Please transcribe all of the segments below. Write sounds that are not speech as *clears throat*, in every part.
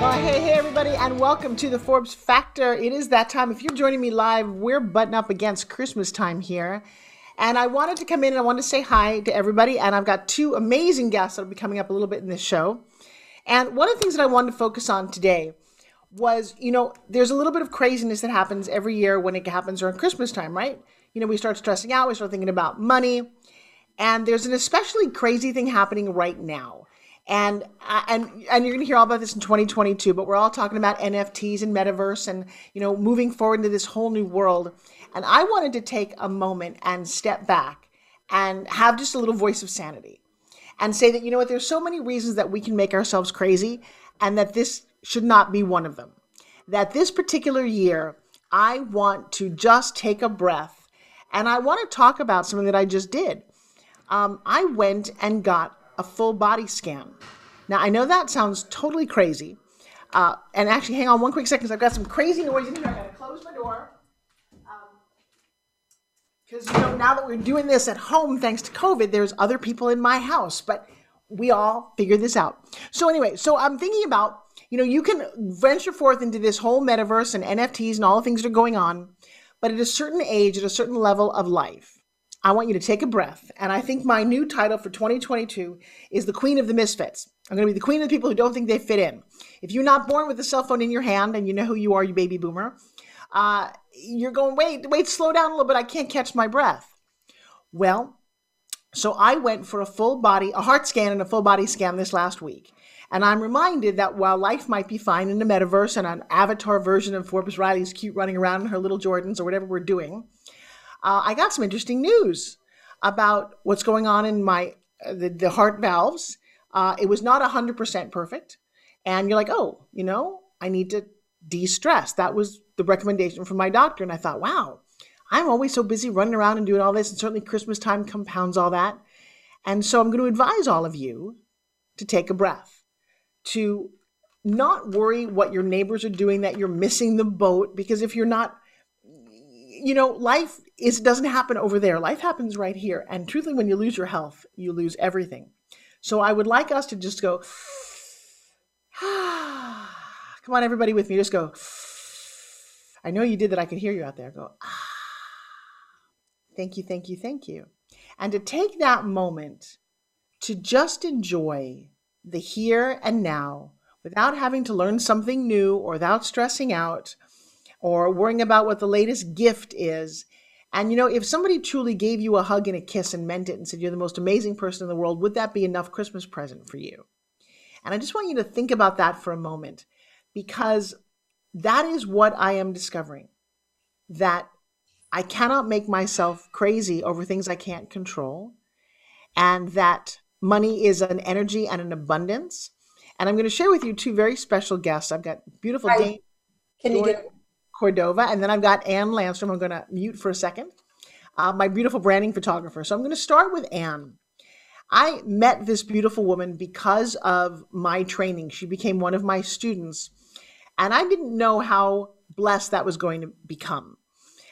Well, hey, hey, everybody, and welcome to the Forbes Factor. It is that time. If you're joining me live, we're butting up against Christmas time here. And I wanted to come in and I wanted to say hi to everybody. And I've got two amazing guests that'll be coming up a little bit in this show. And one of the things that I wanted to focus on today was, you know, there's a little bit of craziness that happens every year when it happens around Christmas time, right? You know, we start stressing out, we start thinking about money. And there's an especially crazy thing happening right now and uh, and and you're going to hear all about this in 2022 but we're all talking about nfts and metaverse and you know moving forward into this whole new world. And i wanted to take a moment and step back and have just a little voice of sanity and say that you know what there's so many reasons that we can make ourselves crazy and that this should not be one of them. That this particular year i want to just take a breath and i want to talk about something that i just did. Um, i went and got a full body scan. Now, I know that sounds totally crazy. Uh, and actually, hang on one quick second. I've got some crazy noise in here. I gotta close my door. Because, um, you know, now that we're doing this at home, thanks to COVID, there's other people in my house, but we all figured this out. So, anyway, so I'm thinking about, you know, you can venture forth into this whole metaverse and NFTs and all the things that are going on, but at a certain age, at a certain level of life, I want you to take a breath. And I think my new title for 2022 is the Queen of the Misfits. I'm going to be the queen of the people who don't think they fit in. If you're not born with a cell phone in your hand and you know who you are, you baby boomer, uh, you're going, wait, wait, slow down a little bit. I can't catch my breath. Well, so I went for a full body, a heart scan and a full body scan this last week. And I'm reminded that while life might be fine in the metaverse and an avatar version of Forbes Riley's cute running around in her little Jordans or whatever we're doing, uh, I got some interesting news about what's going on in my uh, the, the heart valves. Uh, it was not 100% perfect. And you're like, oh, you know, I need to de stress. That was the recommendation from my doctor. And I thought, wow, I'm always so busy running around and doing all this. And certainly Christmas time compounds all that. And so I'm going to advise all of you to take a breath, to not worry what your neighbors are doing, that you're missing the boat. Because if you're not, you know, life is doesn't happen over there. Life happens right here. And truthfully, when you lose your health, you lose everything. So I would like us to just go, *sighs* come on, everybody with me. Just go. *sighs* I know you did that. I could hear you out there. Go. *sighs* Thank you, thank you, thank you. And to take that moment to just enjoy the here and now without having to learn something new or without stressing out or worrying about what the latest gift is and you know, if somebody truly gave you a hug and a kiss and meant it and said you're the most amazing person in the world, would that be enough Christmas present for you? And I just want you to think about that for a moment because that is what I am discovering that I cannot make myself crazy over things I can't control, and that money is an energy and an abundance. And I'm going to share with you two very special guests. I've got beautiful Dane. Can you get Cordova. And then I've got Ann Landstrom. I'm going to mute for a second. Uh, my beautiful branding photographer. So I'm going to start with Ann. I met this beautiful woman because of my training. She became one of my students. And I didn't know how blessed that was going to become.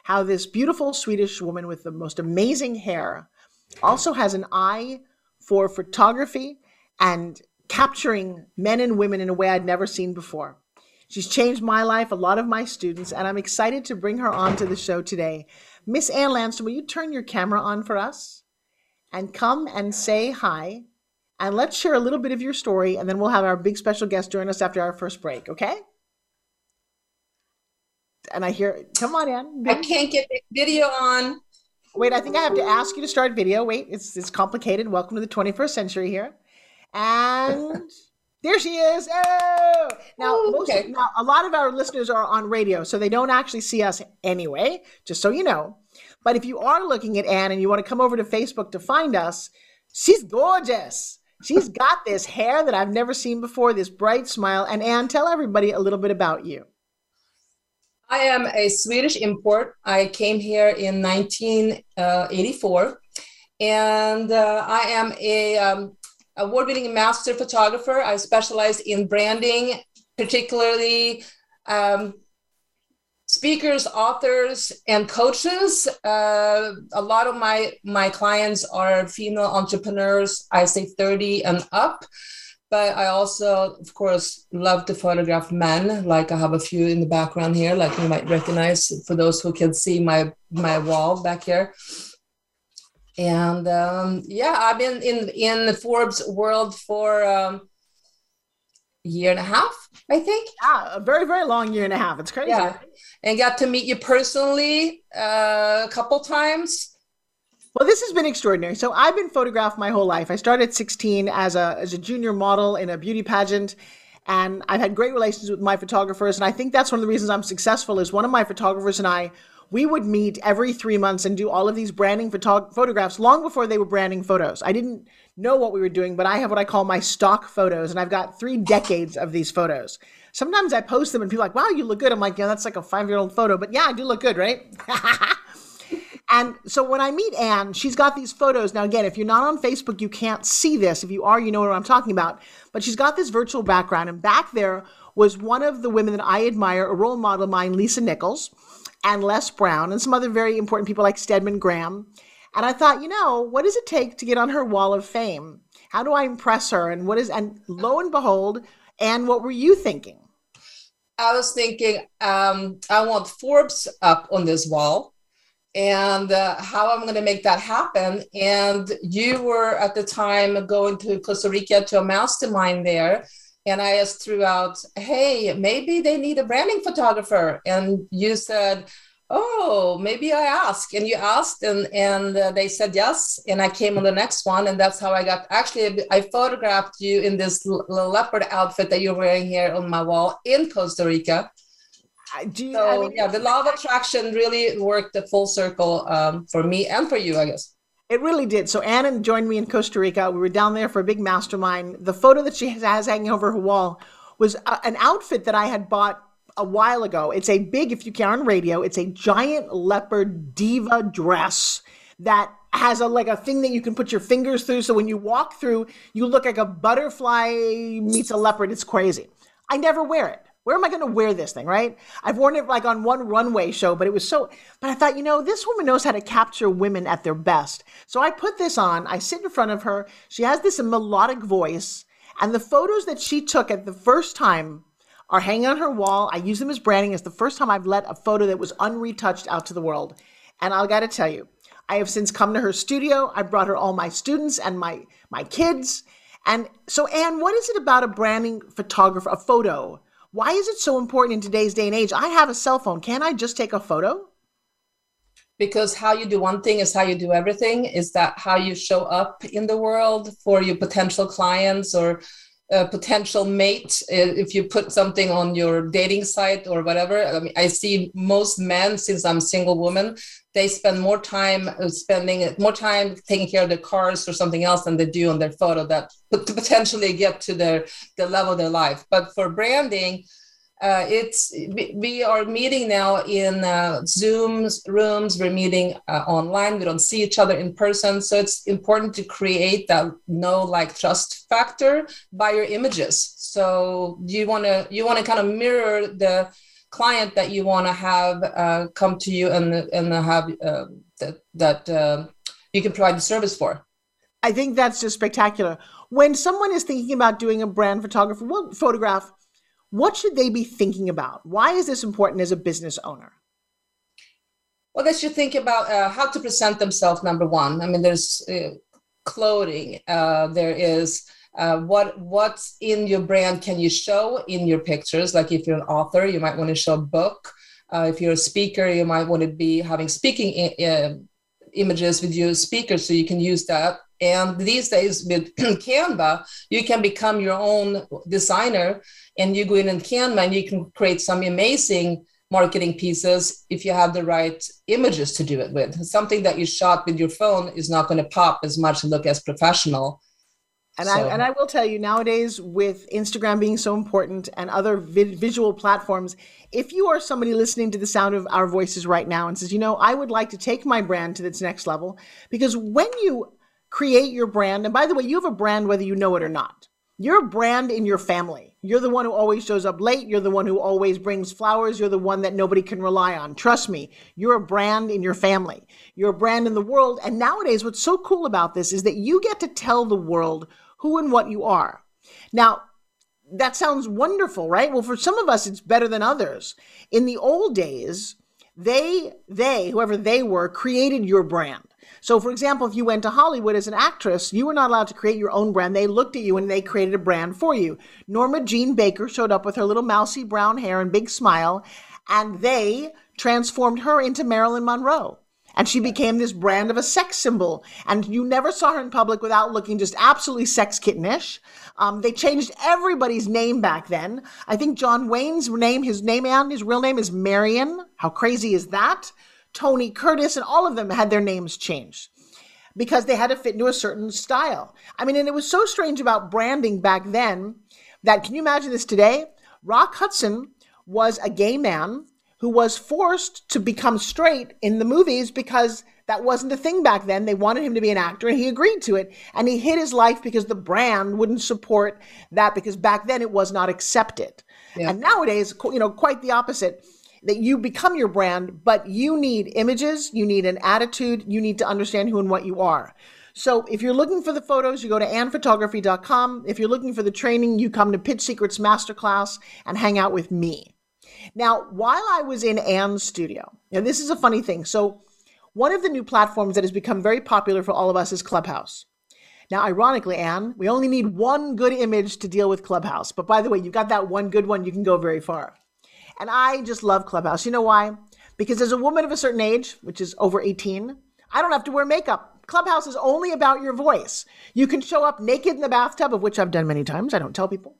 How this beautiful Swedish woman with the most amazing hair also has an eye for photography and capturing men and women in a way I'd never seen before. She's changed my life, a lot of my students, and I'm excited to bring her on to the show today. Miss Ann Landstrom, will you turn your camera on for us and come and say hi? And let's share a little bit of your story, and then we'll have our big special guest join us after our first break, okay? And I hear, come on, Ann. I can't get the video on. Wait, I think I have to ask you to start video. Wait, it's, it's complicated. Welcome to the 21st century here. And. There she is. Oh, now, oh, most, okay. now a lot of our listeners are on radio, so they don't actually see us anyway. Just so you know. But if you are looking at Anne and you want to come over to Facebook to find us, she's gorgeous. She's *laughs* got this hair that I've never seen before, this bright smile. And Anne, tell everybody a little bit about you. I am a Swedish import. I came here in 1984, and uh, I am a um, award-winning master photographer. I specialize in branding, particularly um, speakers, authors, and coaches. Uh, a lot of my my clients are female entrepreneurs. I say 30 and up but I also, of course, love to photograph men. Like I have a few in the background here, like you might recognize for those who can see my my wall back here. And um, yeah, I've been in in the Forbes world for um, a year and a half, I think. Yeah, a very very long year and a half. It's crazy. Yeah, and got to meet you personally uh, a couple times well, this has been extraordinary. So I've been photographed my whole life. I started at 16 as a as a junior model in a beauty pageant, and I've had great relations with my photographers. And I think that's one of the reasons I'm successful. Is one of my photographers and I, we would meet every three months and do all of these branding photog- photographs long before they were branding photos. I didn't know what we were doing, but I have what I call my stock photos, and I've got three decades of these photos. Sometimes I post them and people are like, "Wow, you look good." I'm like, "Yeah, that's like a five year old photo," but yeah, I do look good, right? *laughs* And so when I meet Anne, she's got these photos. Now, again, if you're not on Facebook, you can't see this. If you are, you know what I'm talking about. But she's got this virtual background. And back there was one of the women that I admire, a role model of mine, Lisa Nichols, and Les Brown, and some other very important people like Stedman Graham. And I thought, you know, what does it take to get on her wall of fame? How do I impress her? And what is, and lo and behold, Anne, what were you thinking? I was thinking, um, I want Forbes up on this wall and uh, how I'm going to make that happen. And you were at the time going to Costa Rica to a mastermind there. And I asked throughout, hey, maybe they need a branding photographer. And you said, oh, maybe I ask. And you asked, and, and uh, they said yes. And I came on the next one. And that's how I got actually, I photographed you in this little leopard outfit that you're wearing here on my wall in Costa Rica do you, so I mean, yeah, the law of attraction really worked a full circle um, for me and for you, I guess. It really did. So Anna joined me in Costa Rica. We were down there for a big mastermind. The photo that she has hanging over her wall was a, an outfit that I had bought a while ago. It's a big, if you can on radio, it's a giant leopard diva dress that has a like a thing that you can put your fingers through. So when you walk through, you look like a butterfly meets a leopard. It's crazy. I never wear it where am I going to wear this thing, right? I've worn it like on one runway show, but it was so, but I thought, you know, this woman knows how to capture women at their best. So I put this on, I sit in front of her. She has this melodic voice, and the photos that she took at the first time are hanging on her wall. I use them as branding. It's the first time I've let a photo that was unretouched out to the world. And I got to tell you, I have since come to her studio. I brought her all my students and my my kids. And so, Anne, what is it about a branding photographer, a photo? Why is it so important in today's day and age? I have a cell phone. Can I just take a photo? Because how you do one thing is how you do everything. Is that how you show up in the world for your potential clients or a potential mate? If you put something on your dating site or whatever, I mean, I see most men, since I'm single woman, they spend more time uh, spending more time taking care of their cars or something else than they do on their photo that to potentially get to their the level of their life but for branding uh, it's we are meeting now in uh, zooms rooms we're meeting uh, online we don't see each other in person so it's important to create that no like trust factor by your images so you want to you want to kind of mirror the client that you want to have uh, come to you and and have uh, that that uh, you can provide the service for. I think that's just spectacular. When someone is thinking about doing a brand photographer well, photograph, what should they be thinking about? Why is this important as a business owner? Well, they should think about uh, how to present themselves. Number one, I mean, there's uh, clothing. Uh, there is uh, what what's in your brand can you show in your pictures like if you're an author you might want to show a book uh, if you're a speaker you might want to be having speaking I- uh, images with your speaker so you can use that and these days with *clears throat* canva you can become your own designer and you go in in canva and you can create some amazing marketing pieces if you have the right images to do it with something that you shot with your phone is not going to pop as much and look as professional And so. I and I will tell you nowadays with Instagram being so important and other vi- visual platforms, if you are somebody listening to the sound of our voices right now and says, you know, I would like to take my brand to its next level, because when you create your brand, and by the way, you have a brand whether you know it or not. You're a brand in your family. You're the one who always shows up late. You're the one who always brings flowers. You're the one that nobody can rely on. Trust me, you're a brand in your family. You're a brand in the world. And nowadays, what's so cool about this is that you get to tell the world who and what you are. Now, that sounds wonderful, right? Well, for some of us, it's better than others. In the old days, they, they, whoever they were, created your brand. So, for example, if you went to Hollywood as an actress, you were not allowed to create your own brand. They looked at you and they created a brand for you. Norma Jean Baker showed up with her little mousy brown hair and big smile, and they transformed her into Marilyn Monroe. And she became this brand of a sex symbol. And you never saw her in public without looking just absolutely sex kittenish. Um, they changed everybody's name back then. I think John Wayne's name, his name and his real name is Marion. How crazy is that? Tony Curtis, and all of them had their names changed because they had to fit into a certain style. I mean, and it was so strange about branding back then that can you imagine this today? Rock Hudson was a gay man who was forced to become straight in the movies because that wasn't a thing back then. They wanted him to be an actor and he agreed to it. And he hid his life because the brand wouldn't support that because back then it was not accepted. Yeah. And nowadays, you know, quite the opposite that you become your brand, but you need images, you need an attitude, you need to understand who and what you are. So if you're looking for the photos, you go to annphotography.com. If you're looking for the training, you come to Pitch Secrets Masterclass and hang out with me. Now, while I was in Anne's studio, now this is a funny thing. So one of the new platforms that has become very popular for all of us is Clubhouse. Now, ironically, Anne, we only need one good image to deal with Clubhouse. But by the way, you've got that one good one, you can go very far. And I just love Clubhouse. You know why? Because as a woman of a certain age, which is over 18, I don't have to wear makeup. Clubhouse is only about your voice. You can show up naked in the bathtub, of which I've done many times. I don't tell people.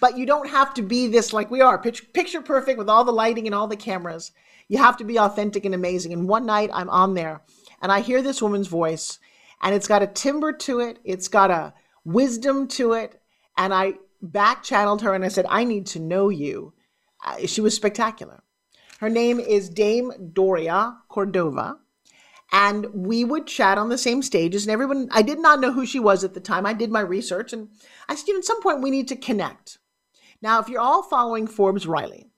But you don't have to be this like we are, picture perfect with all the lighting and all the cameras. You have to be authentic and amazing. And one night I'm on there and I hear this woman's voice and it's got a timbre to it, it's got a wisdom to it. And I back channeled her and I said, I need to know you. Uh, she was spectacular. Her name is Dame Doria Cordova. And we would chat on the same stages, and everyone, I did not know who she was at the time. I did my research, and I said, you know, at some point we need to connect. Now, if you're all following Forbes Riley,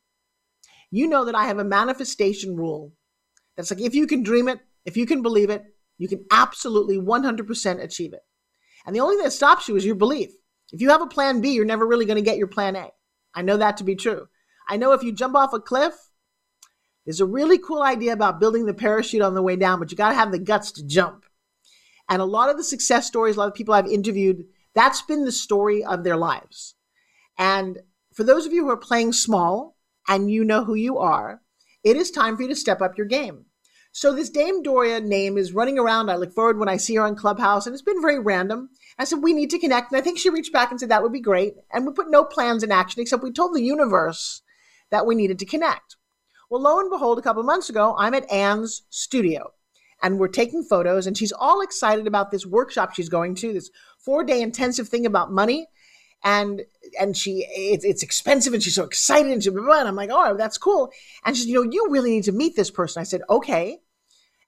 you know that I have a manifestation rule that's like if you can dream it, if you can believe it, you can absolutely 100% achieve it. And the only thing that stops you is your belief. If you have a plan B, you're never really going to get your plan A. I know that to be true. I know if you jump off a cliff, there's a really cool idea about building the parachute on the way down, but you got to have the guts to jump. And a lot of the success stories, a lot of people I've interviewed, that's been the story of their lives. And for those of you who are playing small and you know who you are, it is time for you to step up your game. So this Dame Doria name is running around. I look forward when I see her on Clubhouse, and it's been very random. I said, we need to connect. And I think she reached back and said that would be great. And we put no plans in action, except we told the universe that we needed to connect. Well, lo and behold, a couple of months ago, I'm at Anne's studio and we're taking photos, and she's all excited about this workshop she's going to, this four day intensive thing about money. And and she it's, it's expensive and she's so excited and, she, blah, blah, and I'm like, oh, that's cool. And she's, you know, you really need to meet this person. I said, okay.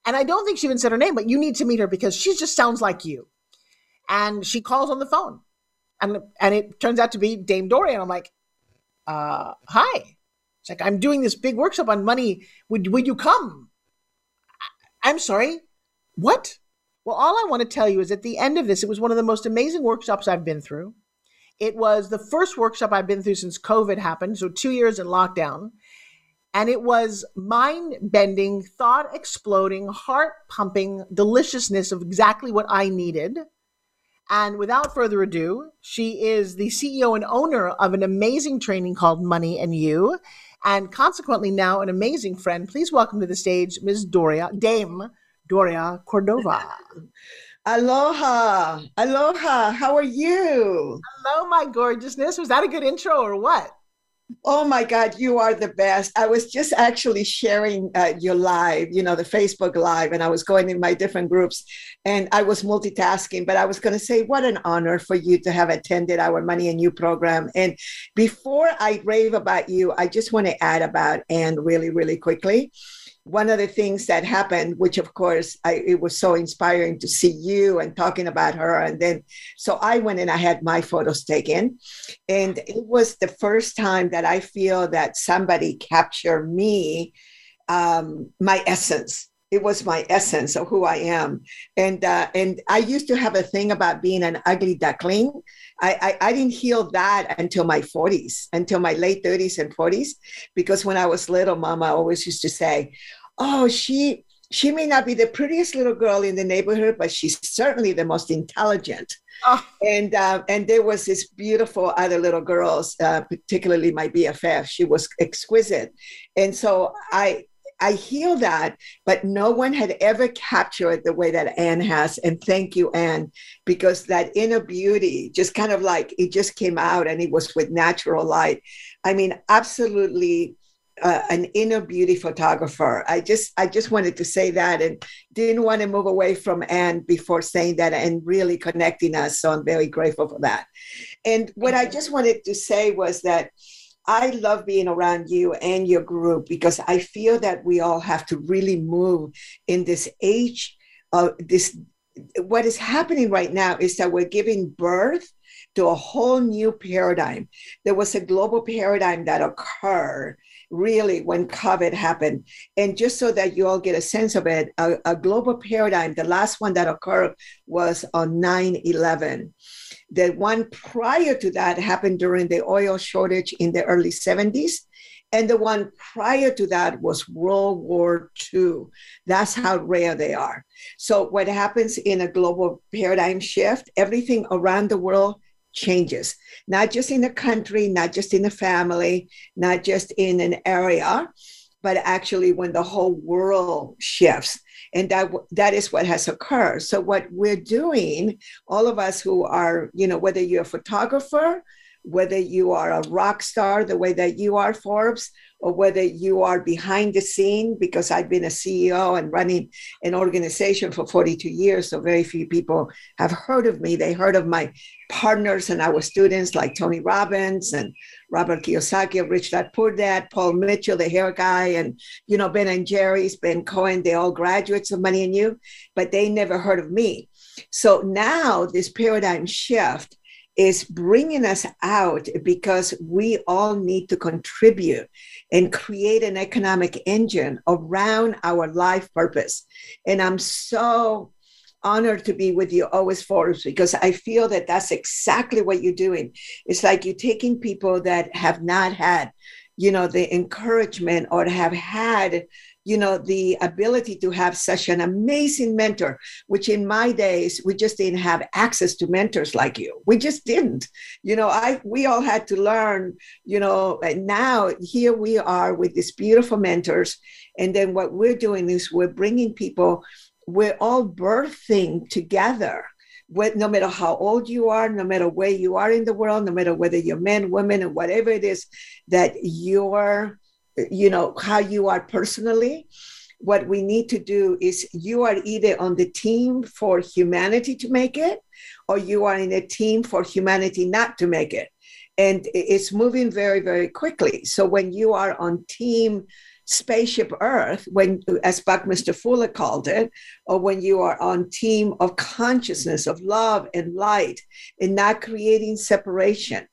And I don't think she even said her name, but you need to meet her because she just sounds like you. And she calls on the phone. And and it turns out to be Dame Doria. And I'm like, uh, hi. It's like, I'm doing this big workshop on money. Would, would you come? I'm sorry. What? Well, all I want to tell you is at the end of this, it was one of the most amazing workshops I've been through. It was the first workshop I've been through since COVID happened, so two years in lockdown. And it was mind bending, thought exploding, heart pumping deliciousness of exactly what I needed. And without further ado, she is the CEO and owner of an amazing training called Money and You and consequently now an amazing friend. Please welcome to the stage Ms. Doria, Dame Doria Cordova. Aloha. Aloha. How are you? Hello, my gorgeousness. Was that a good intro or what? Oh my God, you are the best. I was just actually sharing uh, your live, you know, the Facebook live, and I was going in my different groups and I was multitasking, but I was going to say, what an honor for you to have attended our Money and You program. And before I rave about you, I just want to add about Anne really, really quickly one of the things that happened, which of course I, it was so inspiring to see you and talking about her. And then, so I went and I had my photos taken. And it was the first time that I feel that somebody captured me, um, my essence. It was my essence of who I am. And, uh, and I used to have a thing about being an ugly duckling. I, I, I, didn't heal that until my 40s, until my late 30s and 40s, because when I was little, mama always used to say, oh, she she may not be the prettiest little girl in the neighborhood, but she's certainly the most intelligent. Oh. And uh, and there was this beautiful other little girls, uh, particularly my BFF. She was exquisite, and so I I heal that, but no one had ever captured the way that Anne has. And thank you, Anne, because that inner beauty just kind of like it just came out, and it was with natural light. I mean, absolutely uh, an inner beauty photographer. I just I just wanted to say that and didn't want to move away from Anne before saying that and really connecting us. So I'm very grateful for that. And what I just wanted to say was that I love being around you and your group because I feel that we all have to really move in this age of this. What is happening right now is that we're giving birth to a whole new paradigm. There was a global paradigm that occurred really when COVID happened. And just so that you all get a sense of it, a, a global paradigm, the last one that occurred was on 9 11. The one prior to that happened during the oil shortage in the early 70s. And the one prior to that was World War II. That's how rare they are. So, what happens in a global paradigm shift, everything around the world changes, not just in the country, not just in the family, not just in an area, but actually when the whole world shifts. And that, that is what has occurred. So, what we're doing, all of us who are, you know, whether you're a photographer, whether you are a rock star the way that you are, Forbes, or whether you are behind the scene, because I've been a CEO and running an organization for 42 years. So very few people have heard of me. They heard of my partners and our students like Tony Robbins and Robert Kiyosaki Rich Dad Poor Dad, Paul Mitchell, the hair guy, and you know, Ben and Jerry's, Ben Cohen, they all graduates of Money and You, but they never heard of me. So now this paradigm shift is bringing us out because we all need to contribute and create an economic engine around our life purpose. And I'm so honored to be with you always Forbes because I feel that that's exactly what you're doing. It's like you're taking people that have not had, you know, the encouragement or have had you know, the ability to have such an amazing mentor, which in my days, we just didn't have access to mentors like you. We just didn't. You know, I we all had to learn, you know, and now here we are with these beautiful mentors. And then what we're doing is we're bringing people, we're all birthing together with, no matter how old you are, no matter where you are in the world, no matter whether you're men, women, and whatever it is that you're you know how you are personally. What we need to do is you are either on the team for humanity to make it or you are in a team for humanity not to make it. And it's moving very very quickly. So when you are on team spaceship earth when as buckminster fuller called it or when you are on team of consciousness of love and light and not creating separation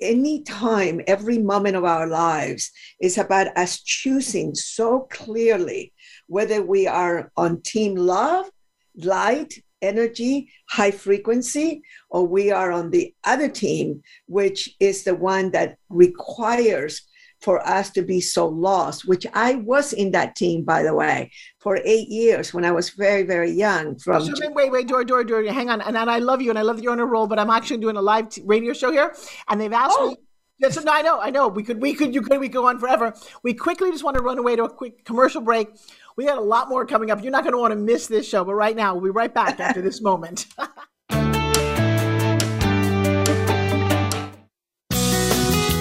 any time, every moment of our lives is about us choosing so clearly whether we are on team love, light, energy, high frequency, or we are on the other team, which is the one that requires for us to be so lost, which I was in that team, by the way, for eight years when I was very, very young. From so, wait, wait, Dory, Dory, Dory, hang on. And, and I love you, and I love that you're on a roll, but I'm actually doing a live t- radio show here, and they've asked oh. me. *gasps* Yes, no, I know, I know. We could, we could, you could, we could go on forever. We quickly just want to run away to a quick commercial break. We got a lot more coming up. You're not going to want to miss this show, but right now we'll be right back after this moment. *laughs*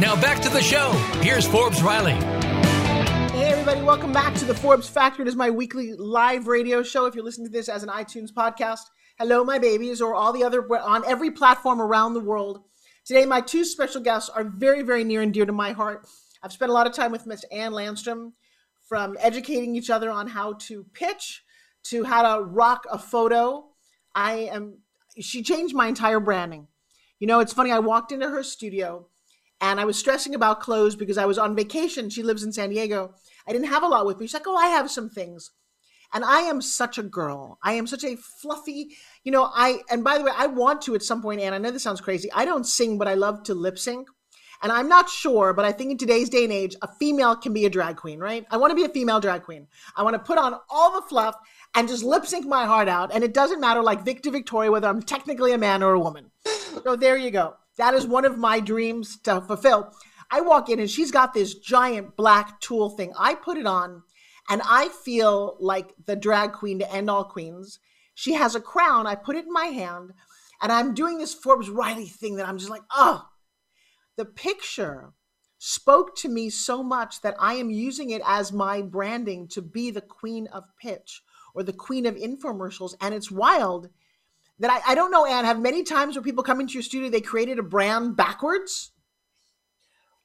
Now back to the show. Here's Forbes Riley. Hey, everybody, welcome back to the Forbes Factor. It is my weekly live radio show. If you're listening to this as an iTunes podcast, hello, my babies, or all the other on every platform around the world. Today, my two special guests are very, very near and dear to my heart. I've spent a lot of time with Miss Ann Landstrom from educating each other on how to pitch to how to rock a photo. I am, she changed my entire branding. You know, it's funny, I walked into her studio and I was stressing about clothes because I was on vacation. She lives in San Diego. I didn't have a lot with me. She's like, Oh, I have some things. And I am such a girl. I am such a fluffy, you know, I, and by the way, I want to at some point, and I know this sounds crazy. I don't sing, but I love to lip sync. And I'm not sure, but I think in today's day and age, a female can be a drag queen, right? I want to be a female drag queen. I want to put on all the fluff and just lip sync my heart out. And it doesn't matter, like Victor Victoria, whether I'm technically a man or a woman. So there you go. That is one of my dreams to fulfill. I walk in and she's got this giant black tulle thing. I put it on and I feel like the drag queen to end all queens. She has a crown. I put it in my hand and I'm doing this Forbes Riley thing that I'm just like, oh, the picture spoke to me so much that I am using it as my branding to be the queen of pitch or the queen of infomercials. And it's wild that I, I don't know, Anne, have many times where people come into your studio, they created a brand backwards?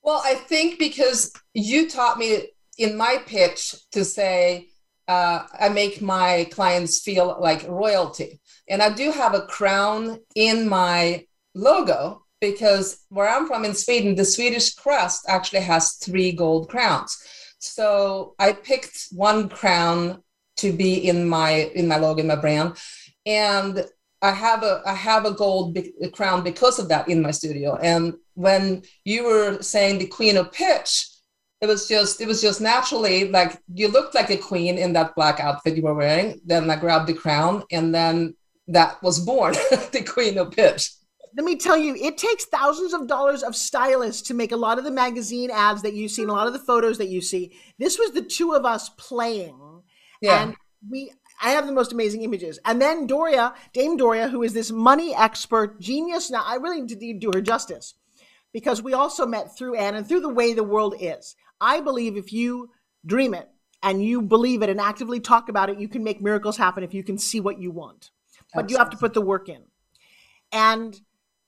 Well, I think because you taught me in my pitch to say, uh, I make my clients feel like royalty. And I do have a crown in my logo because where I'm from in Sweden, the Swedish crest actually has three gold crowns. So I picked one crown to be in my in my logo, in my brand, and I have a I have a gold be- crown because of that in my studio. And when you were saying the queen of pitch, it was just it was just naturally like you looked like a queen in that black outfit you were wearing. Then I grabbed the crown, and then that was born, *laughs* the queen of pitch. let me tell you, it takes thousands of dollars of stylists to make a lot of the magazine ads that you see and a lot of the photos that you see. This was the two of us playing. Yeah. And we I have the most amazing images. And then Doria, Dame Doria, who is this money expert genius. Now, I really need to do her justice because we also met through Anne and through the way the world is. I believe if you dream it and you believe it and actively talk about it, you can make miracles happen if you can see what you want. But you have to put the work in. And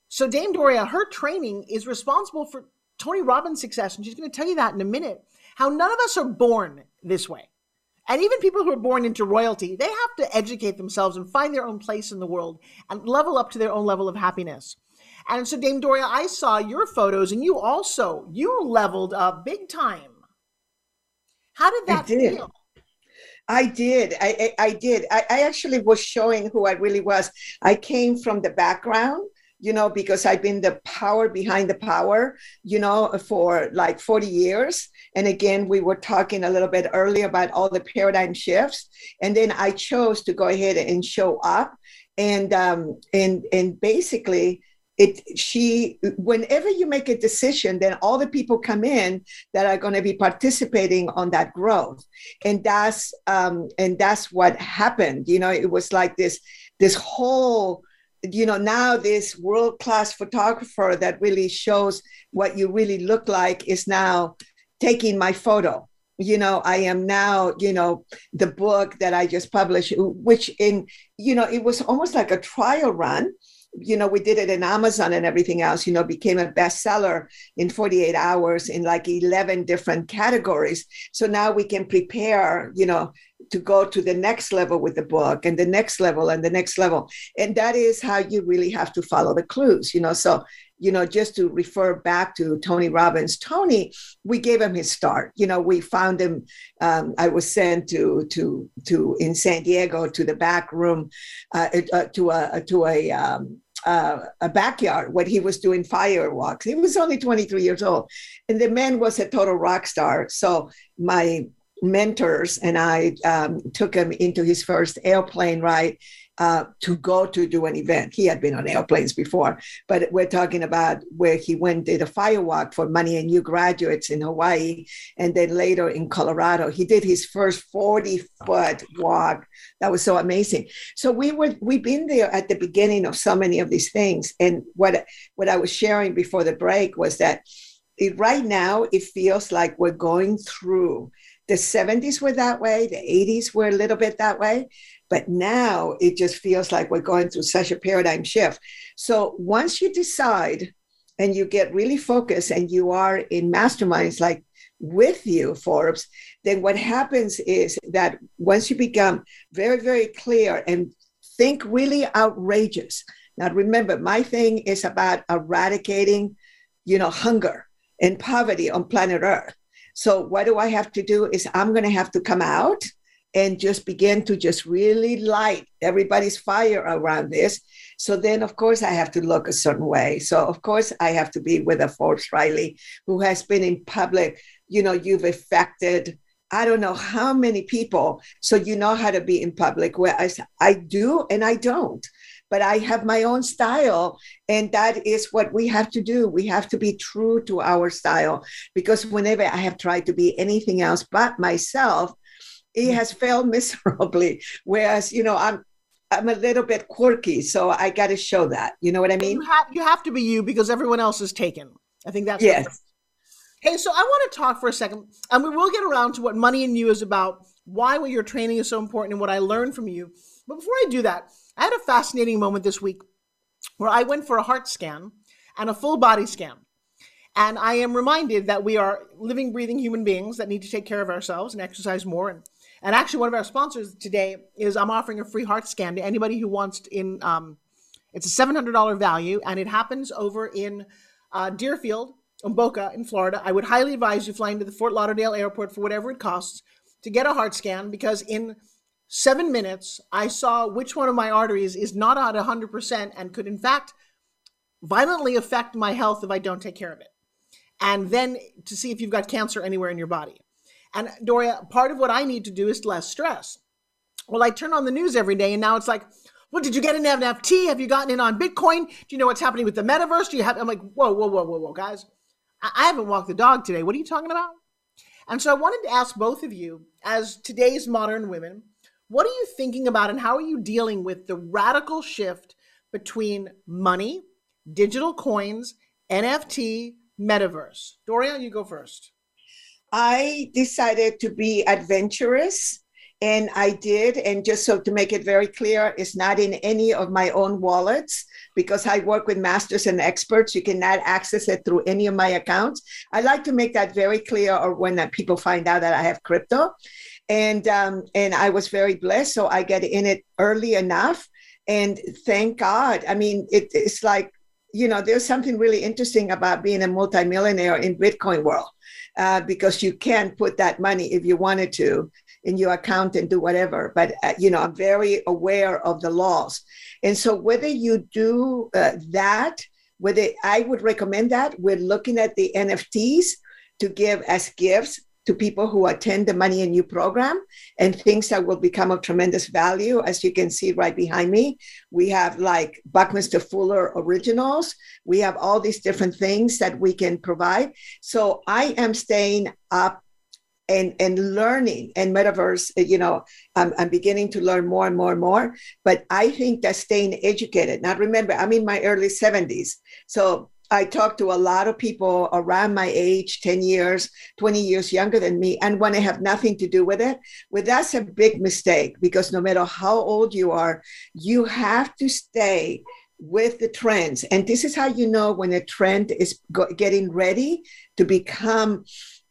so Dame Doria, her training is responsible for Tony Robbins' success. And she's going to tell you that in a minute. How none of us are born this way. And even people who are born into royalty, they have to educate themselves and find their own place in the world and level up to their own level of happiness. And so, Dame Doria, I saw your photos, and you also you leveled up big time. How did that I did. feel? I did. I, I, I did. I, I actually was showing who I really was. I came from the background, you know, because I've been the power behind the power, you know, for like 40 years. And again, we were talking a little bit earlier about all the paradigm shifts. And then I chose to go ahead and show up. And um, and and basically it she whenever you make a decision then all the people come in that are going to be participating on that growth and that's um and that's what happened you know it was like this this whole you know now this world class photographer that really shows what you really look like is now taking my photo you know i am now you know the book that i just published which in you know it was almost like a trial run you know, we did it in Amazon and everything else, you know, became a bestseller in 48 hours in like 11 different categories. So now we can prepare, you know, to go to the next level with the book and the next level and the next level. And that is how you really have to follow the clues, you know. So, you know, just to refer back to Tony Robbins, Tony, we gave him his start. You know, we found him. Um, I was sent to to to in San Diego to the back room, uh, uh, to a to a um, uh, a backyard when he was doing firewalks. He was only 23 years old, and the man was a total rock star. So my mentors and I um, took him into his first airplane ride uh, to go to do an event. He had been on airplanes before, but we're talking about where he went did a firewalk for Money and You graduates in Hawaii, and then later in Colorado, he did his first 40 foot walk. That was so amazing. So we were we've been there at the beginning of so many of these things, and what what I was sharing before the break was that. It, right now, it feels like we're going through the 70s were that way, the 80s were a little bit that way, but now it just feels like we're going through such a paradigm shift. So once you decide and you get really focused and you are in masterminds like with you, Forbes, then what happens is that once you become very, very clear and think really outrageous. Now remember, my thing is about eradicating, you know, hunger and poverty on planet Earth. So what do I have to do is I'm going to have to come out and just begin to just really light everybody's fire around this. So then, of course, I have to look a certain way. So, of course, I have to be with a Forbes Riley who has been in public. You know, you've affected, I don't know how many people. So you know how to be in public. Whereas I do and I don't. But I have my own style. And that is what we have to do. We have to be true to our style. Because whenever I have tried to be anything else but myself, it mm. has failed *laughs* miserably. Whereas, you know, I'm I'm a little bit quirky, so I got to show that. You know what I mean? You have, you have to be you because everyone else is taken. I think that's yes. Hey, so I want to talk for a second, and we will get around to what money and you is about, why what your training is so important, and what I learned from you. But before I do that, I had a fascinating moment this week where I went for a heart scan and a full body scan. And I am reminded that we are living, breathing human beings that need to take care of ourselves and exercise more and and actually, one of our sponsors today is I'm offering a free heart scan to anybody who wants in um, it's a seven hundred dollar value, and it happens over in uh, Deerfield, in Boca, in Florida. I would highly advise you flying to the Fort Lauderdale airport for whatever it costs to get a heart scan because in seven minutes I saw which one of my arteries is not at hundred percent and could in fact violently affect my health if I don't take care of it, and then to see if you've got cancer anywhere in your body. And Doria, part of what I need to do is less stress. Well, I turn on the news every day, and now it's like Well, did you get an NFT? Have you gotten in on Bitcoin? Do you know what's happening with the metaverse? Do you have? I'm like, whoa, whoa, whoa, whoa, whoa, guys. I haven't walked the dog today. What are you talking about? And so I wanted to ask both of you, as today's modern women, what are you thinking about and how are you dealing with the radical shift between money, digital coins, NFT, metaverse? Dorian, you go first. I decided to be adventurous and I did. And just so to make it very clear, it's not in any of my own wallets because I work with masters and experts. You cannot access it through any of my accounts. I like to make that very clear or when people find out that I have crypto. And um, and I was very blessed. So I get in it early enough. And thank God. I mean, it, it's like, you know, there's something really interesting about being a multimillionaire in Bitcoin world. Uh, because you can put that money if you wanted to in your account and do whatever. But uh, you know, I'm very aware of the laws, and so whether you do uh, that, whether I would recommend that, we're looking at the NFTs to give as gifts to people who attend the Money and You program and things that will become of tremendous value. As you can see right behind me, we have like Buckminster Fuller originals. We have all these different things that we can provide. So I am staying up and and learning and metaverse you know I'm, I'm beginning to learn more and more and more but i think that staying educated now remember i'm in my early 70s so i talk to a lot of people around my age 10 years 20 years younger than me and when i have nothing to do with it. Well that's a big mistake because no matter how old you are you have to stay with the trends. And this is how you know when a trend is go- getting ready to become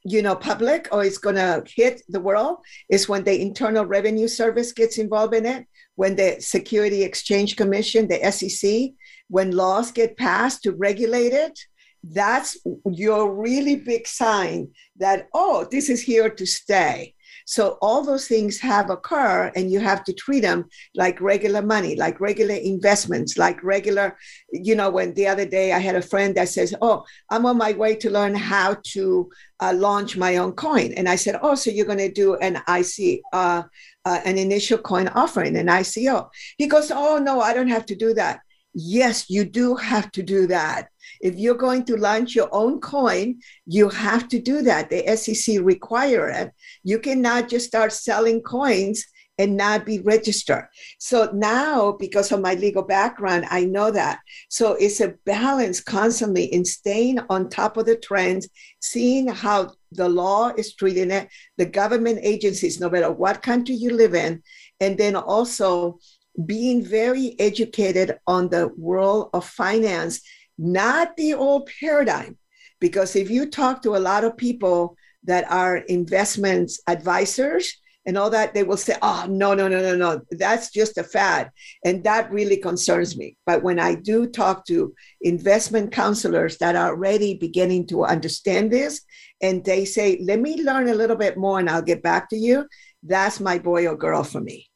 you know public or it's going to hit the world is when the internal revenue service gets involved in it when the security exchange commission the sec when laws get passed to regulate it that's your really big sign that oh this is here to stay so all those things have occur and you have to treat them like regular money, like regular investments, like regular, you know, when the other day I had a friend that says, oh, I'm on my way to learn how to uh, launch my own coin. And I said, oh, so you're going to do an IC, uh, uh, an initial coin offering, an ICO. He goes, oh, no, I don't have to do that. Yes, you do have to do that. If you're going to launch your own coin, you have to do that. The SEC require it. You cannot just start selling coins and not be registered. So now, because of my legal background, I know that. So it's a balance constantly in staying on top of the trends, seeing how the law is treating it, the government agencies, no matter what country you live in, and then also being very educated on the world of finance not the old paradigm. Because if you talk to a lot of people that are investments advisors and all that, they will say, oh, no, no, no, no, no, that's just a fad. And that really concerns me. But when I do talk to investment counselors that are already beginning to understand this, and they say, let me learn a little bit more and I'll get back to you, that's my boy or girl for me.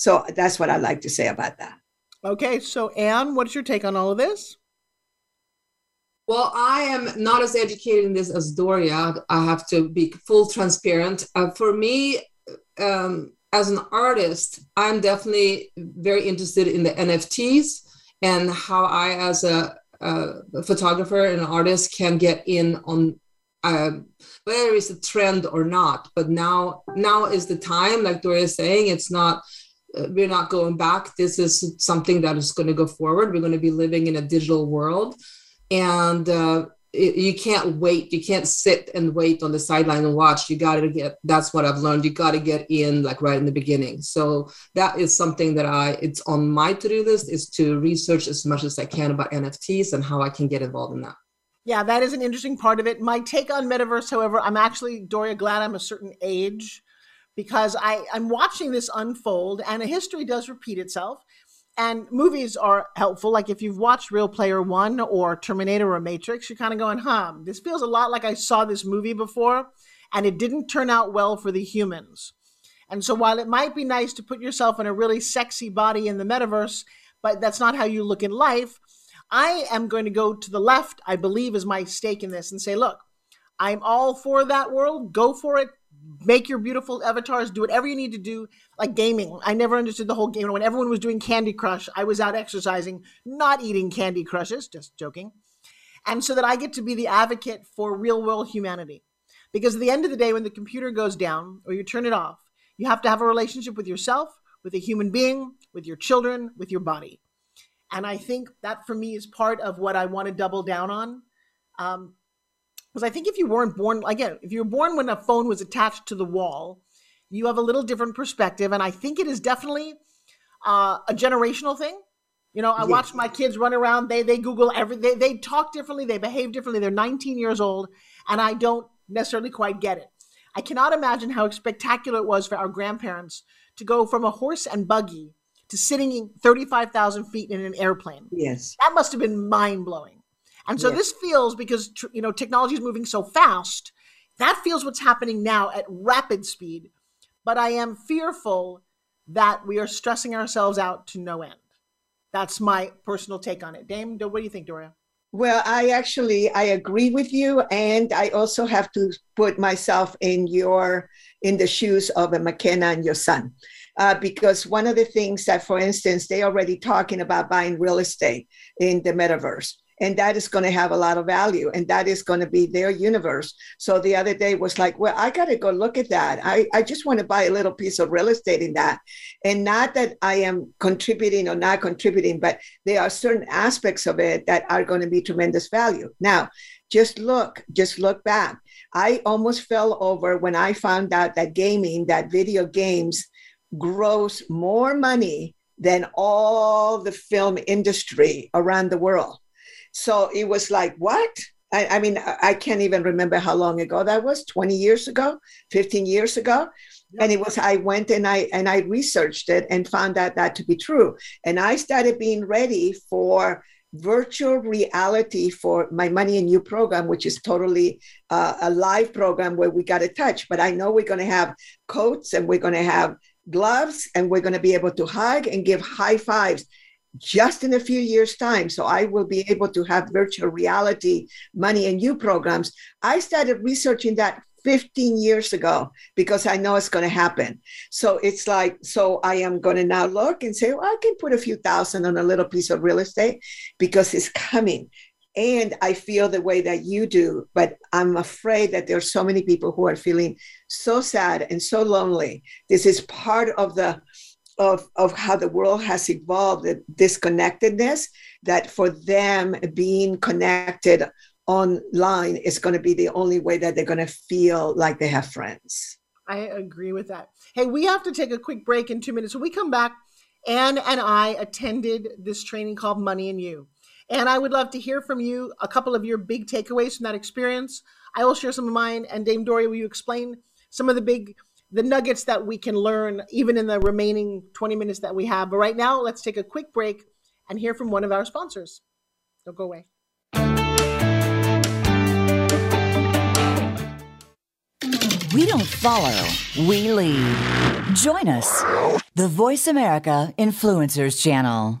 So that's what I like to say about that. Okay. So, Ann, what's your take on all of this? Well, I am not as educated in this as Doria. I have to be full transparent. Uh, for me, um, as an artist, I'm definitely very interested in the NFTs and how I, as a, a photographer and an artist, can get in on uh, whether it's a trend or not. But now, now is the time. Like Doria is saying, it's not. We're not going back. This is something that is going to go forward. We're going to be living in a digital world. And uh, it, you can't wait. You can't sit and wait on the sideline and watch. You got to get that's what i've learned. You got to get in like right in the beginning. So that is something that i it's on my to-do list is to research as much as i can about nfts and how i can get involved in that. Yeah that is an interesting part of it. My take on metaverse however i'm actually doria glad i'm a certain age because I, I'm watching this unfold and a history does repeat itself. And movies are helpful. Like if you've watched Ready Player One or Terminator or Matrix, you're kind of going, huh, this feels a lot like I saw this movie before, and it didn't turn out well for the humans. And so while it might be nice to put yourself in a really sexy body in the metaverse, but that's not how you look in life, I am going to go to the left, I believe is my stake in this, and say, look, I'm all for that world. Go for it. Make your beautiful avatars, do whatever you need to do, like gaming. I never understood the whole game. When everyone was doing Candy Crush, I was out exercising, not eating Candy Crushes, just joking. And so that I get to be the advocate for real world humanity. Because at the end of the day, when the computer goes down or you turn it off, you have to have a relationship with yourself, with a human being, with your children, with your body. And I think that for me is part of what I want to double down on. Um, because I think if you weren't born, again, if you were born when a phone was attached to the wall, you have a little different perspective. And I think it is definitely uh, a generational thing. You know, I yes. watch my kids run around. They they Google every. They they talk differently. They behave differently. They're 19 years old, and I don't necessarily quite get it. I cannot imagine how spectacular it was for our grandparents to go from a horse and buggy to sitting 35,000 feet in an airplane. Yes, that must have been mind blowing. And so yes. this feels because you know technology is moving so fast. That feels what's happening now at rapid speed. But I am fearful that we are stressing ourselves out to no end. That's my personal take on it. Dame, what do you think, Doria? Well, I actually I agree with you, and I also have to put myself in your in the shoes of a McKenna and your son, uh, because one of the things that, for instance, they already talking about buying real estate in the metaverse, and that is going to have a lot of value and that is going to be their universe. So the other day was like well i got to go look at that. I, I just want to buy a little piece of real estate in that. And not that i am contributing or not contributing but there are certain aspects of it that are going to be tremendous value. Now just look just look back. I almost fell over when i found out that gaming that video games gross more money than all the film industry around the world so it was like, what? I, I, mean, I can't even remember how long ago that was 20 years ago, 15 years ago. And it was, I went and I and I researched it and found out that to be true. And I started being ready for virtual reality for my money and you program which is totally uh, a live program where we got to touch but i know we're going to have coats and we're going to have gloves and we're going to be able to hug and give high fives just in a few years' time. So I will be able to have virtual reality money and you programs. I started researching that 15 years ago because I know it's going to happen. So it's like, so I am going to now look and say, well, I can put a few thousand on a little piece of real estate because it's coming. And I feel the way that you do, but I'm afraid that there are so many people who are feeling so sad and so lonely. This is part of the of, of how the world has evolved, the disconnectedness, that for them being connected online is going to be the only way that they're going to feel like they have friends. I agree with that. Hey, we have to take a quick break in two minutes. When we come back, Ann and I attended this training called Money and You. And I would love to hear from you a couple of your big takeaways from that experience. I will share some of mine. And Dame Dory, will you explain some of the big the nuggets that we can learn even in the remaining 20 minutes that we have. But right now, let's take a quick break and hear from one of our sponsors. Don't go away. We don't follow, we lead. Join us, the Voice America Influencers Channel.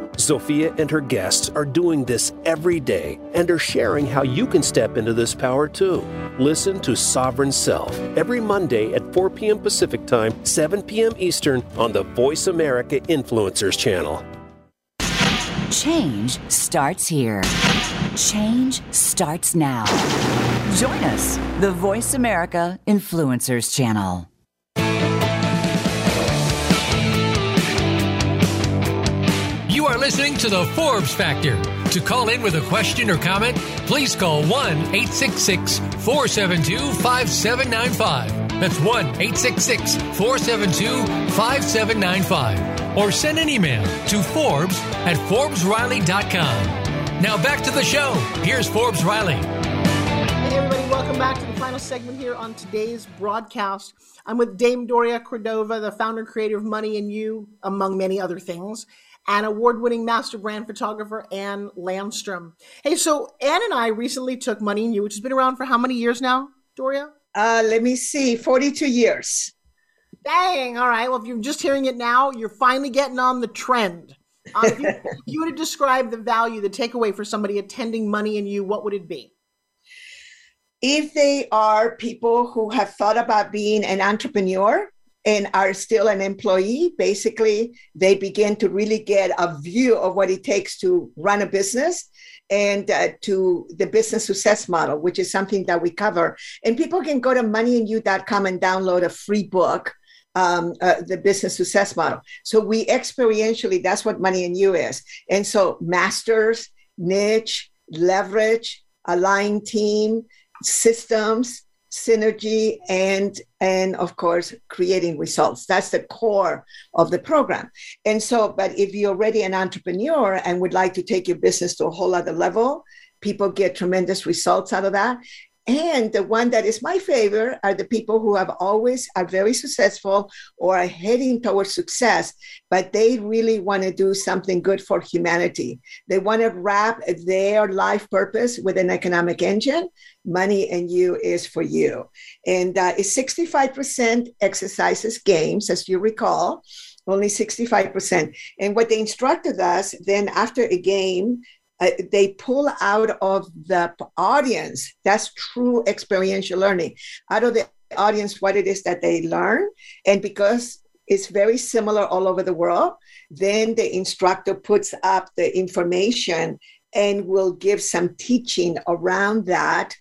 Zofia and her guests are doing this every day and are sharing how you can step into this power too. Listen to Sovereign Self every Monday at 4 p.m. Pacific Time, 7 p.m. Eastern on the Voice America Influencers channel. Change starts here. Change starts now. Join us, the Voice America Influencers channel. Listening to the Forbes Factor. To call in with a question or comment, please call 1 866 472 5795. That's 1 866 472 5795. Or send an email to Forbes at ForbesRiley.com. Now back to the show. Here's Forbes Riley. Hey, everybody, welcome back to the final segment here on today's broadcast. I'm with Dame Doria Cordova, the founder and creator of Money and You, among many other things, and award winning master brand photographer Ann Landstrom. Hey, so Ann and I recently took Money and You, which has been around for how many years now, Doria? Uh, let me see, 42 years. Dang, all right. Well, if you're just hearing it now, you're finally getting on the trend. Um, if, you, *laughs* if you were to describe the value, the takeaway for somebody attending Money and You, what would it be? if they are people who have thought about being an entrepreneur and are still an employee, basically, they begin to really get a view of what it takes to run a business and uh, to the business success model, which is something that we cover. And people can go to moneyandyou.com and download a free book. Um, uh, the business success model. So we experientially, that's what Money and You is. And so masters, niche, leverage, align team, systems synergy and and of course creating results. That's the core of the program. And so but if you're already an entrepreneur and would like to take your business to a whole other level people get tremendous results out of that and the one that is my favorite are the people who have always are very successful or are heading towards success, but they really want to do something good for humanity. They want to wrap their life purpose with an economic engine. Money and you is for you. And uh, it's 65% exercises games, as you recall only 65%. And what the instructor does then after a game, uh, they pull out of the audience that's true experiential learning out of the audience what it is that they learn and because it's very similar all over the world then the instructor puts up the information and will give some teaching around that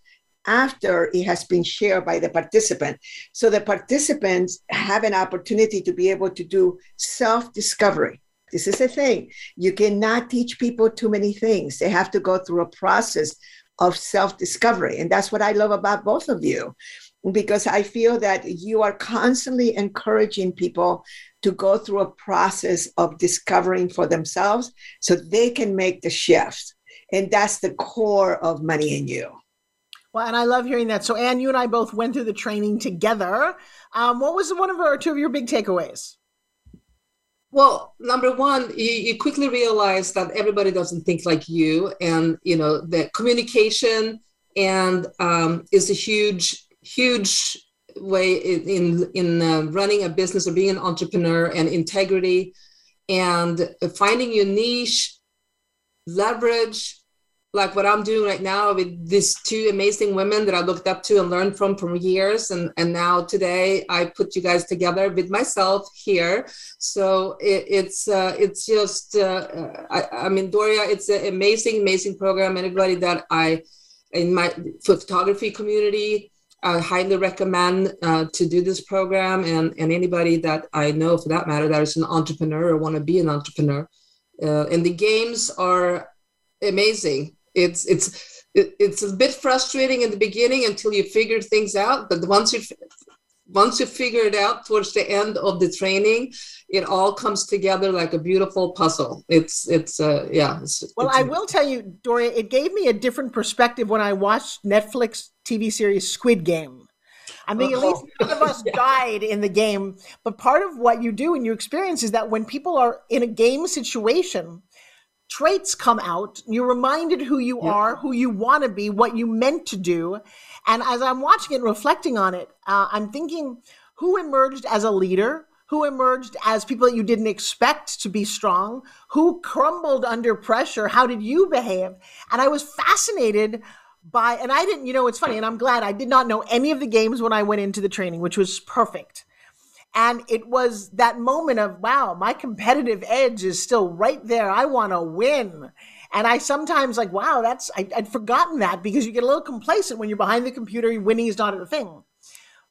after it has been shared by the participant. So the participants have an opportunity to be able to do self discovery. This is a thing. You cannot teach people too many things. They have to go through a process of self discovery. And that's what I love about both of you, because I feel that you are constantly encouraging people to go through a process of discovering for themselves so they can make the shift. And that's the core of Money and You. Well, and I love hearing that. So, Ann, you and I both went through the training together. Um, what was one of our two of your big takeaways? Well, number one, you, you, quickly realize that everybody doesn't think like you, and you know the communication and um, is a huge, huge way in in uh, running a business or being an entrepreneur, and integrity, and finding your niche, leverage, like what I'm doing right now with these two amazing women that I looked up to and learned from for years. And, and now today I put you guys together with myself here. So it, it's, uh, it's just, uh, I, I mean, Doria, it's an amazing, amazing program. Anybody that I, in my photography community, I highly recommend uh, to do this program and, and anybody that I know for that matter that is an entrepreneur or want to be an entrepreneur. Uh, and the games are amazing it's it's it's a bit frustrating in the beginning until you figure things out but once you once you figure it out towards the end of the training it all comes together like a beautiful puzzle it's it's uh yeah it's, well it's, i will tell you doria it gave me a different perspective when i watched netflix tv series squid game I mean, at least none of us *laughs* died in the game. But part of what you do and you experience is that when people are in a game situation, traits come out. You're reminded who you yeah. are, who you want to be, what you meant to do. And as I'm watching it, reflecting on it, uh, I'm thinking who emerged as a leader, who emerged as people that you didn't expect to be strong, who crumbled under pressure. How did you behave? And I was fascinated by, and I didn't, you know, it's funny, and I'm glad I did not know any of the games when I went into the training, which was perfect. And it was that moment of, wow, my competitive edge is still right there. I want to win. And I sometimes like, wow, that's, I, would forgotten that because you get a little complacent when you're behind the computer, winning is not a thing.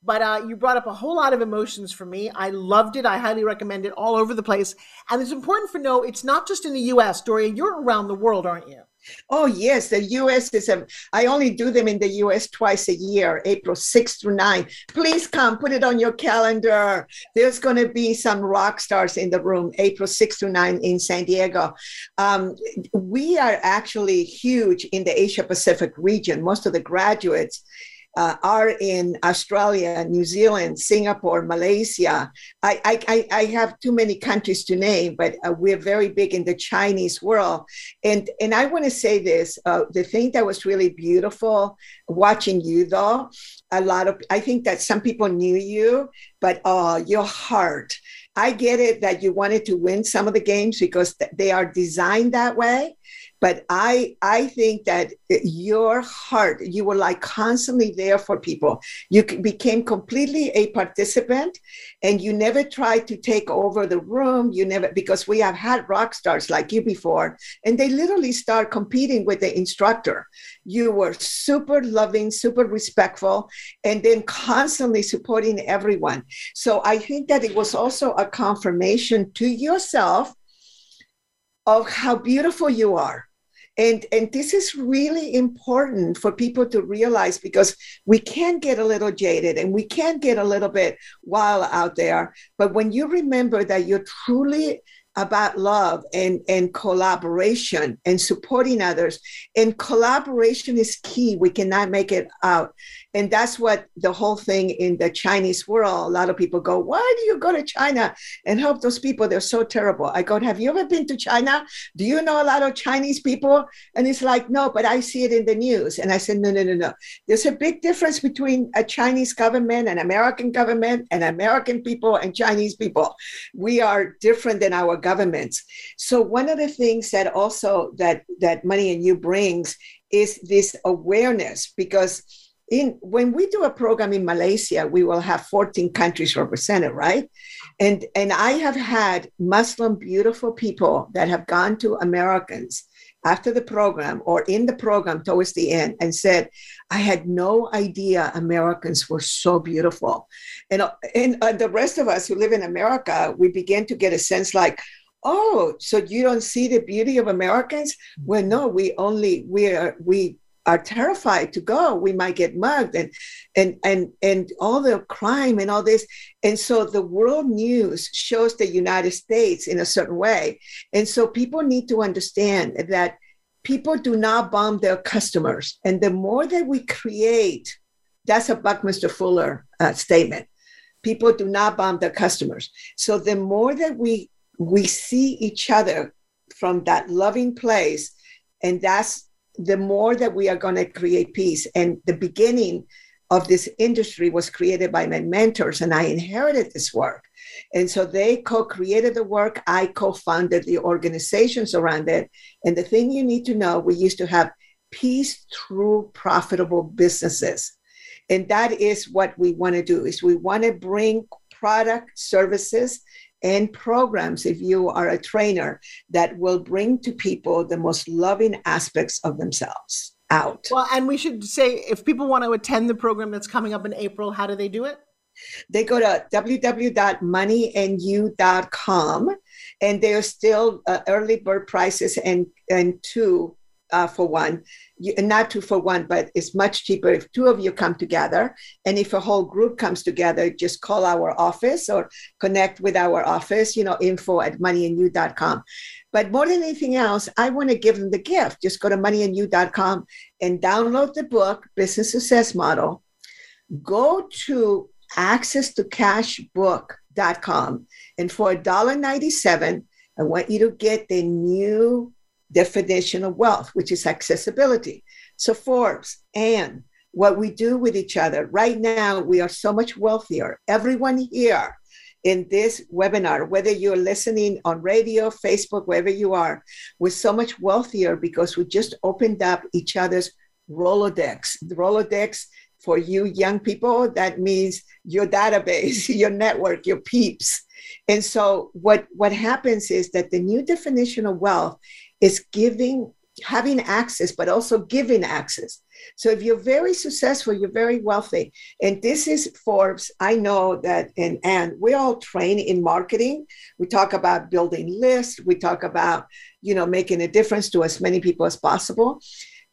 But uh, you brought up a whole lot of emotions for me. I loved it. I highly recommend it all over the place. And it's important for know it's not just in the US, Doria, you're around the world, aren't you? Oh, yes. The US is a, I only do them in the US twice a year, April 6th through 9th. Please come, put it on your calendar. There's going to be some rock stars in the room, April 6th through 9th in San Diego. Um, we are actually huge in the Asia Pacific region. Most of the graduates uh, are in Australia, New Zealand, Singapore, Malaysia. I, I, I have too many countries to name, but uh, we're very big in the Chinese world. And, and I want to say this uh, the thing that was really beautiful watching you, though, a lot of, I think that some people knew you, but uh, your heart. I get it that you wanted to win some of the games because they are designed that way but i i think that your heart you were like constantly there for people. You became completely a participant and you never tried to take over the room. You never because we have had rock stars like you before and they literally start competing with the instructor. You were super loving super respectful and then constantly supporting everyone. So i think that it was also a confirmation to yourself of how beautiful you are and and this is really important for people to realize because we can get a little jaded and we can get a little bit wild out there but when you remember that you're truly about love and, and collaboration and supporting others. And collaboration is key. We cannot make it out. And that's what the whole thing in the Chinese world, a lot of people go, Why do you go to China and help those people? They're so terrible. I go, Have you ever been to China? Do you know a lot of Chinese people? And it's like, No, but I see it in the news. And I said, No, no, no, no. There's a big difference between a Chinese government, and American government, and American people and Chinese people. We are different than our governments. So one of the things that also that that money and you brings is this awareness because in when we do a program in Malaysia, we will have 14 countries represented, right? And and I have had Muslim beautiful people that have gone to Americans after the program or in the program towards the end and said, I had no idea Americans were so beautiful. And, and uh, the rest of us who live in America, we began to get a sense like, oh, so you don't see the beauty of Americans? Well, no, we only, we are, we are terrified to go we might get mugged and and and and all the crime and all this. And so the world news shows the united states in a certain way. And so people need to understand that people do not bomb their customers. And the more that we create that's a buckminster fuller uh, statement. People do not bomb their customers. So the more that we we see each other from that loving place and that's the more that we are going to create peace. And the beginning of this industry was created by my mentors, and I inherited this work. And so they co created the work. I co founded the organizations around it. And the thing you need to know we used to have peace through profitable businesses. And that is what we want to do is we want to bring product services and programs if you are a trainer that will bring to people the most loving aspects of themselves out. Well, and we should say if people want to attend the program that's coming up in April, how do they do it? They go to www.moneyandyou.com and there's still uh, early bird prices and and two uh, for one, you, not two for one, but it's much cheaper if two of you come together. And if a whole group comes together, just call our office or connect with our office, you know, info at moneyandyou.com. But more than anything else, I want to give them the gift. Just go to moneyandyou.com and download the book, Business Success Model. Go to access to cashbook.com. And for $1.97, I want you to get the new definition of wealth, which is accessibility. So, Forbes and what we do with each other right now, we are so much wealthier. Everyone here in this webinar, whether you're listening on radio, Facebook, wherever you are, we're so much wealthier because we just opened up each other's Rolodex. The Rolodex for you young people, that means your database, *laughs* your network, your peeps. And so what, what happens is that the new definition of wealth is giving, having access, but also giving access. So if you're very successful, you're very wealthy. And this is Forbes. I know that, and, and we all train in marketing. We talk about building lists. We talk about, you know, making a difference to as many people as possible.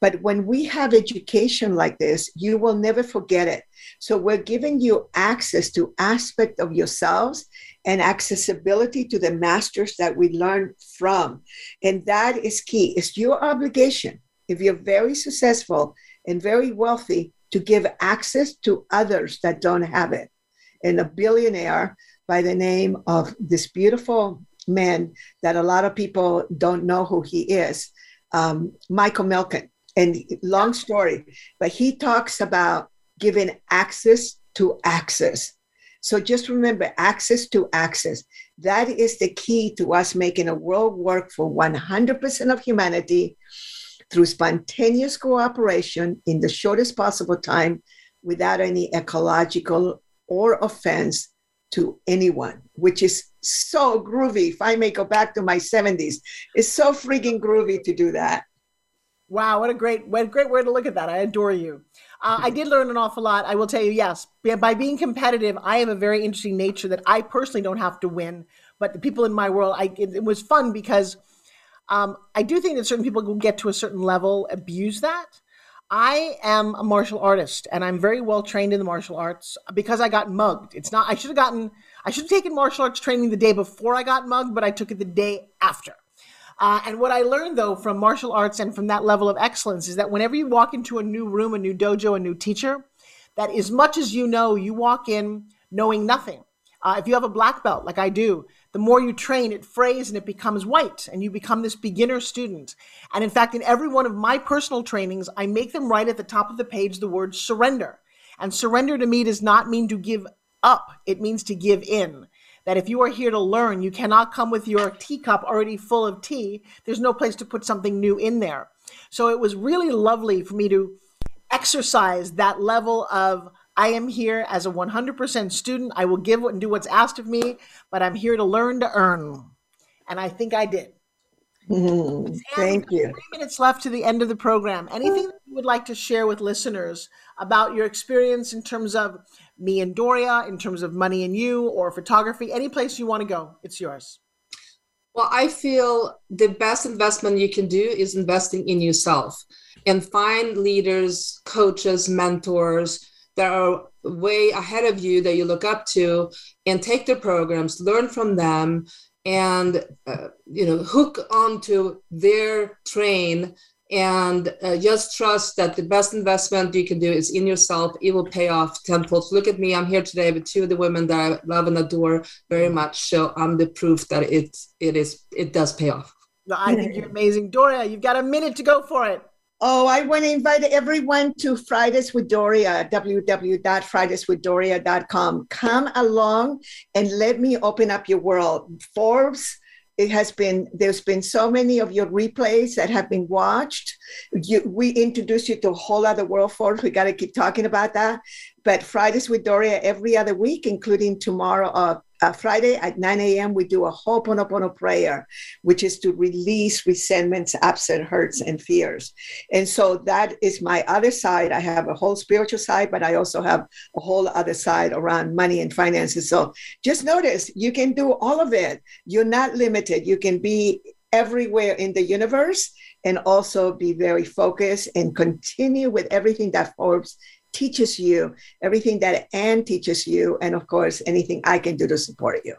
But when we have education like this, you will never forget it. So we're giving you access to aspect of yourselves and accessibility to the masters that we learn from. And that is key. It's your obligation. If you're very successful and very wealthy, to give access to others that don't have it. And a billionaire by the name of this beautiful man that a lot of people don't know who he is, um, Michael Milken and long story, but he talks about giving access to access. So just remember access to access. That is the key to us making a world work for 100% of humanity through spontaneous cooperation in the shortest possible time without any ecological or offense to anyone, which is so groovy. If I may go back to my 70s, it's so freaking groovy to do that. Wow, what a great, what a great way to look at that. I adore you. Uh, I did learn an awful lot. I will tell you, yes, by being competitive, I have a very interesting nature that I personally don't have to win, but the people in my world, I it, it was fun because um, I do think that certain people who get to a certain level abuse that. I am a martial artist and I'm very well trained in the martial arts because I got mugged. It's not, I should have gotten, I should have taken martial arts training the day before I got mugged, but I took it the day after. Uh, and what I learned though from martial arts and from that level of excellence is that whenever you walk into a new room, a new dojo, a new teacher, that as much as you know, you walk in knowing nothing. Uh, if you have a black belt like I do, the more you train, it frays and it becomes white, and you become this beginner student. And in fact, in every one of my personal trainings, I make them write at the top of the page the word surrender. And surrender to me does not mean to give up, it means to give in that if you are here to learn, you cannot come with your teacup already full of tea. There's no place to put something new in there. So it was really lovely for me to exercise that level of I am here as a 100% student. I will give and do what's asked of me, but I'm here to learn to earn. And I think I did. Mm-hmm. Thank you. Three minutes left to the end of the program. Anything that you would like to share with listeners about your experience in terms of me and Doria in terms of money and you or photography, any place you want to go, it's yours. Well, I feel the best investment you can do is investing in yourself and find leaders, coaches, mentors that are way ahead of you that you look up to and take their programs, learn from them, and uh, you know hook onto their train and uh, just trust that the best investment you can do is in yourself. It will pay off tenfold. Look at me. I'm here today with two of the women that I love and adore very much. So I'm the proof that it it is it does pay off. I think you're amazing, Doria. You've got a minute to go for it. Oh, I want to invite everyone to Fridays with Doria, www.fridayswithdoria.com. Come along and let me open up your world. Forbes it has been there's been so many of your replays that have been watched. You, we introduce you to a whole other world force we got to keep talking about that. But fridays with doria every other week including tomorrow uh, uh, Friday at 9 a.m., we do a Ho'oponopono prayer, which is to release resentments, upset, hurts, and fears. And so that is my other side. I have a whole spiritual side, but I also have a whole other side around money and finances. So just notice you can do all of it. You're not limited. You can be everywhere in the universe and also be very focused and continue with everything that Forbes teaches you, everything that Ann teaches you, and of course, anything I can do to support you.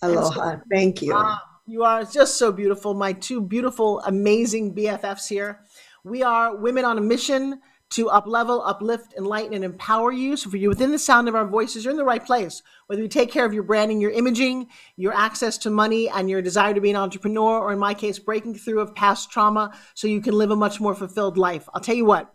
Aloha. So, Thank you. You are just so beautiful. My two beautiful, amazing BFFs here. We are women on a mission to uplevel, uplift, enlighten, and empower you. So for you within the sound of our voices, you're in the right place. Whether you take care of your branding, your imaging, your access to money, and your desire to be an entrepreneur, or in my case, breaking through of past trauma so you can live a much more fulfilled life. I'll tell you what,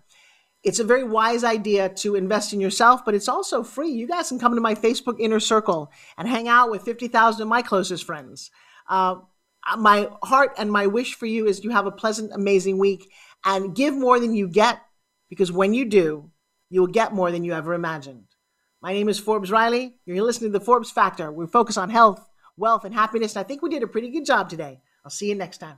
it's a very wise idea to invest in yourself, but it's also free. You guys can come to my Facebook inner circle and hang out with 50,000 of my closest friends. Uh, my heart and my wish for you is you have a pleasant, amazing week and give more than you get because when you do, you will get more than you ever imagined. My name is Forbes Riley. You're listening to the Forbes Factor. We focus on health, wealth, and happiness. And I think we did a pretty good job today. I'll see you next time.